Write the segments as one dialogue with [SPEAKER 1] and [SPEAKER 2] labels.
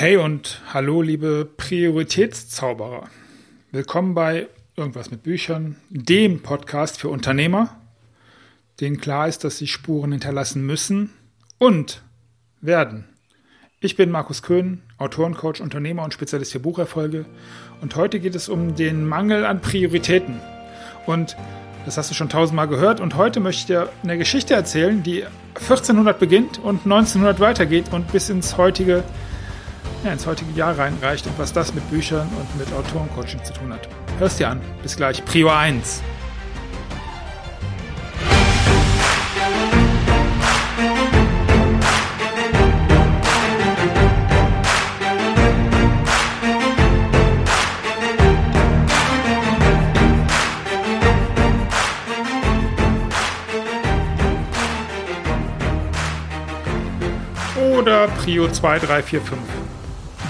[SPEAKER 1] Hey und hallo, liebe Prioritätszauberer. Willkommen bei Irgendwas mit Büchern, dem Podcast für Unternehmer, denen klar ist, dass sie Spuren hinterlassen müssen und werden. Ich bin Markus Köhn, Autorencoach, Unternehmer und Spezialist für Bucherfolge. Und heute geht es um den Mangel an Prioritäten. Und das hast du schon tausendmal gehört. Und heute möchte ich dir eine Geschichte erzählen, die 1400 beginnt und 1900 weitergeht und bis ins heutige ja, ins heutige Jahr reinreicht und was das mit Büchern und mit Autorencoaching zu tun hat. Hörst dir an. Bis gleich. Prio 1. Oder Prio 2, 3, 4, 5.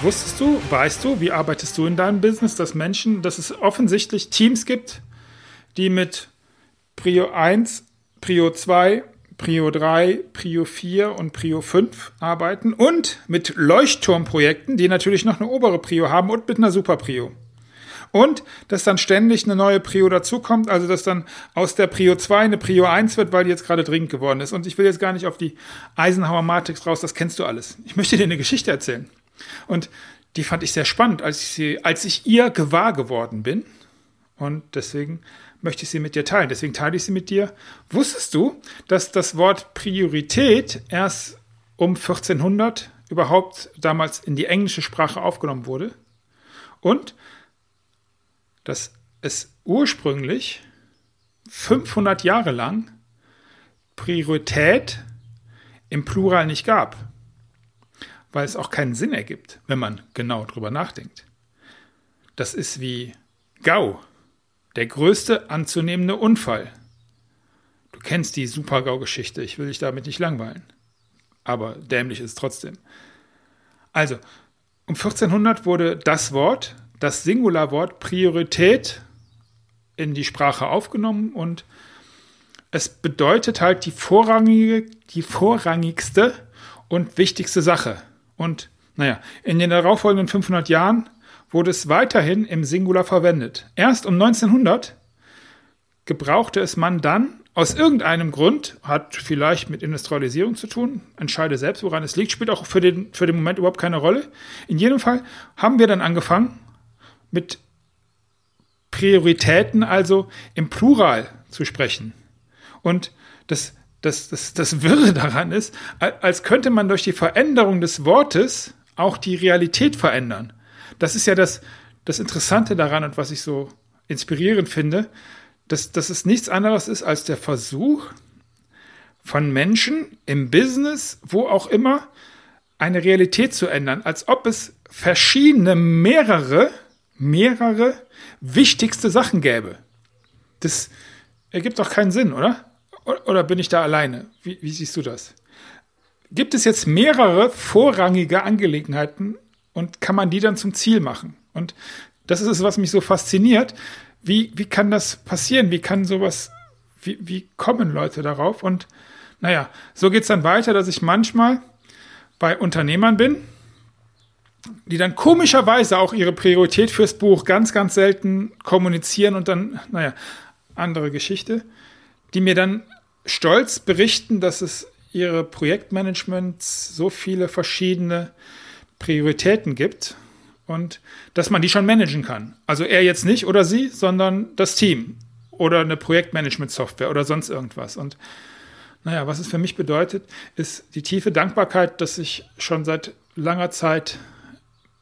[SPEAKER 1] Wusstest du, weißt du, wie arbeitest du in deinem Business, dass Menschen, dass es offensichtlich Teams gibt, die mit Prio 1, Prio 2, Prio 3, Prio 4 und Prio 5 arbeiten und mit Leuchtturmprojekten, die natürlich noch eine obere Prio haben und mit einer Super Prio. Und dass dann ständig eine neue Prio dazukommt, also dass dann aus der Prio 2 eine Prio 1 wird, weil die jetzt gerade dringend geworden ist. Und ich will jetzt gar nicht auf die Eisenhower Matrix raus, das kennst du alles. Ich möchte dir eine Geschichte erzählen. Und die fand ich sehr spannend, als ich, sie, als ich ihr gewahr geworden bin. Und deswegen möchte ich sie mit dir teilen. Deswegen teile ich sie mit dir. Wusstest du, dass das Wort Priorität erst um 1400 überhaupt damals in die englische Sprache aufgenommen wurde? Und dass es ursprünglich 500 Jahre lang Priorität im Plural nicht gab weil es auch keinen Sinn ergibt, wenn man genau drüber nachdenkt. Das ist wie GAU, der größte anzunehmende Unfall. Du kennst die Super-GAU-Geschichte, ich will dich damit nicht langweilen. Aber dämlich ist es trotzdem. Also, um 1400 wurde das Wort, das Singularwort Priorität in die Sprache aufgenommen und es bedeutet halt die vorrangige, die vorrangigste und wichtigste Sache. Und naja, in den darauffolgenden 500 Jahren wurde es weiterhin im Singular verwendet. Erst um 1900 gebrauchte es man dann aus irgendeinem Grund, hat vielleicht mit Industrialisierung zu tun, entscheide selbst, woran es liegt, spielt auch für den, für den Moment überhaupt keine Rolle. In jedem Fall haben wir dann angefangen mit Prioritäten, also im Plural zu sprechen. Und das das, das, das Wirre daran ist, als könnte man durch die Veränderung des Wortes auch die Realität verändern. Das ist ja das, das Interessante daran und was ich so inspirierend finde, dass, dass es nichts anderes ist als der Versuch von Menschen im Business, wo auch immer, eine Realität zu ändern, als ob es verschiedene, mehrere, mehrere wichtigste Sachen gäbe. Das ergibt doch keinen Sinn, oder? Oder bin ich da alleine? Wie, wie siehst du das? Gibt es jetzt mehrere vorrangige Angelegenheiten und kann man die dann zum Ziel machen? Und das ist es, was mich so fasziniert. Wie, wie kann das passieren? Wie kann sowas, wie, wie kommen Leute darauf? Und naja, so geht es dann weiter, dass ich manchmal bei Unternehmern bin, die dann komischerweise auch ihre Priorität fürs Buch ganz, ganz selten kommunizieren und dann, naja, andere Geschichte, die mir dann stolz berichten, dass es ihre Projektmanagement so viele verschiedene Prioritäten gibt und dass man die schon managen kann. Also er jetzt nicht oder sie, sondern das Team oder eine Projektmanagement-Software oder sonst irgendwas. Und naja, was es für mich bedeutet, ist die tiefe Dankbarkeit, dass ich schon seit langer Zeit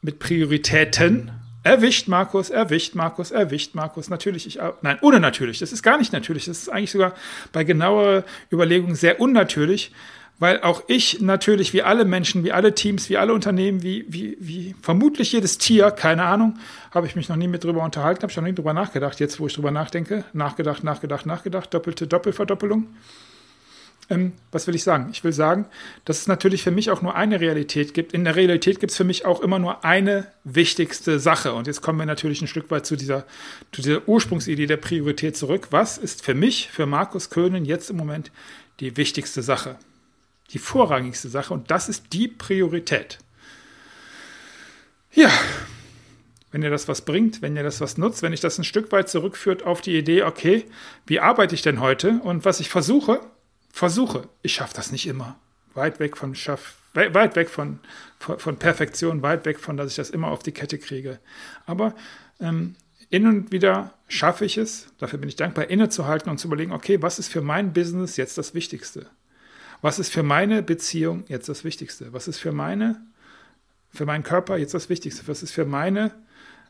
[SPEAKER 1] mit Prioritäten Erwischt, Markus, erwischt, Markus, erwischt, Markus. Natürlich, ich, nein, ohne natürlich. Das ist gar nicht natürlich. Das ist eigentlich sogar bei genauer Überlegung sehr unnatürlich, weil auch ich natürlich, wie alle Menschen, wie alle Teams, wie alle Unternehmen, wie, wie, wie vermutlich jedes Tier, keine Ahnung, habe ich mich noch nie mit drüber unterhalten, habe ich noch nie drüber nachgedacht. Jetzt, wo ich drüber nachdenke, nachgedacht, nachgedacht, nachgedacht, doppelte Doppelverdoppelung. Ähm, was will ich sagen? Ich will sagen, dass es natürlich für mich auch nur eine Realität gibt. In der Realität gibt es für mich auch immer nur eine wichtigste Sache. Und jetzt kommen wir natürlich ein Stück weit zu dieser, zu dieser Ursprungsidee der Priorität zurück. Was ist für mich, für Markus Köhnen jetzt im Moment die wichtigste Sache? Die vorrangigste Sache. Und das ist die Priorität. Ja, wenn ihr das was bringt, wenn ihr das was nutzt, wenn ich das ein Stück weit zurückführt auf die Idee, okay, wie arbeite ich denn heute und was ich versuche, versuche, ich schaffe das nicht immer. Weit weg von Schaff, weit weg von, von, von, Perfektion, weit weg von, dass ich das immer auf die Kette kriege. Aber ähm, in und wieder schaffe ich es, dafür bin ich dankbar, innezuhalten und zu überlegen, okay, was ist für mein Business jetzt das Wichtigste? Was ist für meine Beziehung jetzt das Wichtigste? Was ist für meine, für meinen Körper jetzt das Wichtigste? Was ist für meine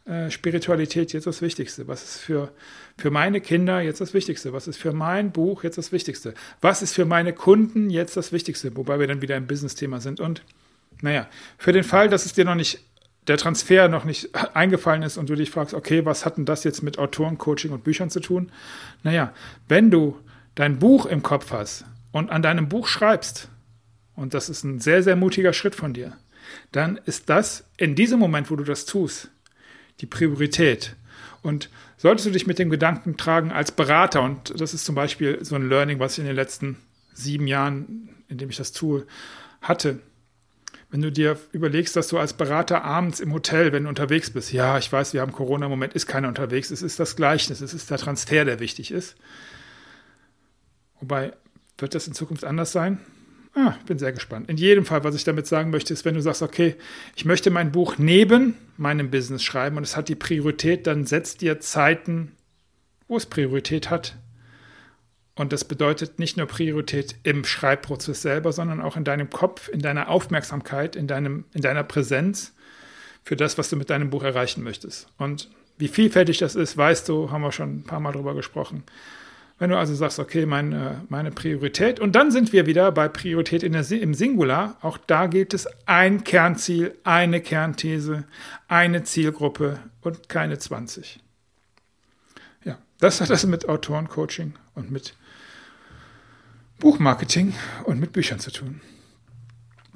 [SPEAKER 1] äh, Spiritualität jetzt das Wichtigste? Was ist für, für meine Kinder jetzt das Wichtigste? Was ist für mein Buch jetzt das Wichtigste? Was ist für meine Kunden jetzt das Wichtigste? Wobei wir dann wieder im Business-Thema sind. Und naja, für den Fall, dass es dir noch nicht, der Transfer noch nicht eingefallen ist und du dich fragst, okay, was hat denn das jetzt mit Autoren, Coaching und Büchern zu tun? Naja, wenn du dein Buch im Kopf hast und an deinem Buch schreibst, und das ist ein sehr, sehr mutiger Schritt von dir, dann ist das in diesem Moment, wo du das tust, die Priorität. Und solltest du dich mit dem Gedanken tragen als Berater, und das ist zum Beispiel so ein Learning, was ich in den letzten sieben Jahren, in dem ich das tue, hatte. Wenn du dir überlegst, dass du als Berater abends im Hotel, wenn du unterwegs bist, ja, ich weiß, wir haben Corona, im Moment ist keiner unterwegs, es ist das Gleichnis, es ist der Transfer, der wichtig ist. Wobei, wird das in Zukunft anders sein? Ah, bin sehr gespannt. In jedem Fall, was ich damit sagen möchte, ist, wenn du sagst, okay, ich möchte mein Buch neben meinem Business schreiben und es hat die Priorität, dann setzt dir Zeiten, wo es Priorität hat. Und das bedeutet nicht nur Priorität im Schreibprozess selber, sondern auch in deinem Kopf, in deiner Aufmerksamkeit, in, deinem, in deiner Präsenz für das, was du mit deinem Buch erreichen möchtest. Und wie vielfältig das ist, weißt du, haben wir schon ein paar Mal drüber gesprochen. Wenn du also sagst, okay, meine, meine Priorität, und dann sind wir wieder bei Priorität in der, im Singular. Auch da gilt es ein Kernziel, eine Kernthese, eine Zielgruppe und keine 20. Ja, das hat das mit Autorencoaching und mit Buchmarketing und mit Büchern zu tun.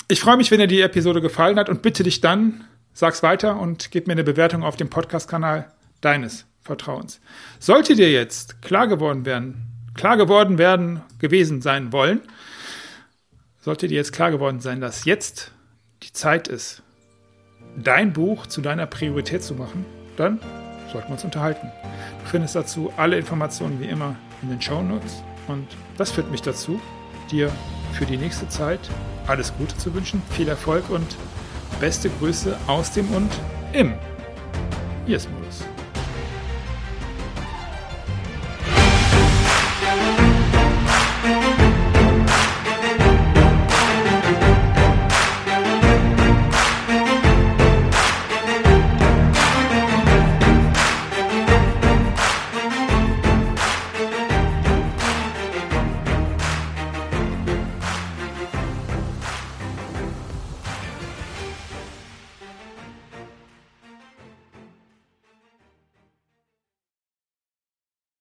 [SPEAKER 1] Ich freue mich, wenn dir die Episode gefallen hat und bitte dich dann, sag's weiter und gib mir eine Bewertung auf dem Podcast-Kanal deines Vertrauens. Sollte dir jetzt klar geworden werden, klar geworden werden, gewesen sein wollen, sollte dir jetzt klar geworden sein, dass jetzt die Zeit ist, dein Buch zu deiner Priorität zu machen, dann sollten wir uns unterhalten. Du findest dazu alle Informationen wie immer in den Show Notes und das führt mich dazu, dir für die nächste Zeit alles Gute zu wünschen, viel Erfolg und beste Grüße aus dem und im Yes-Modus.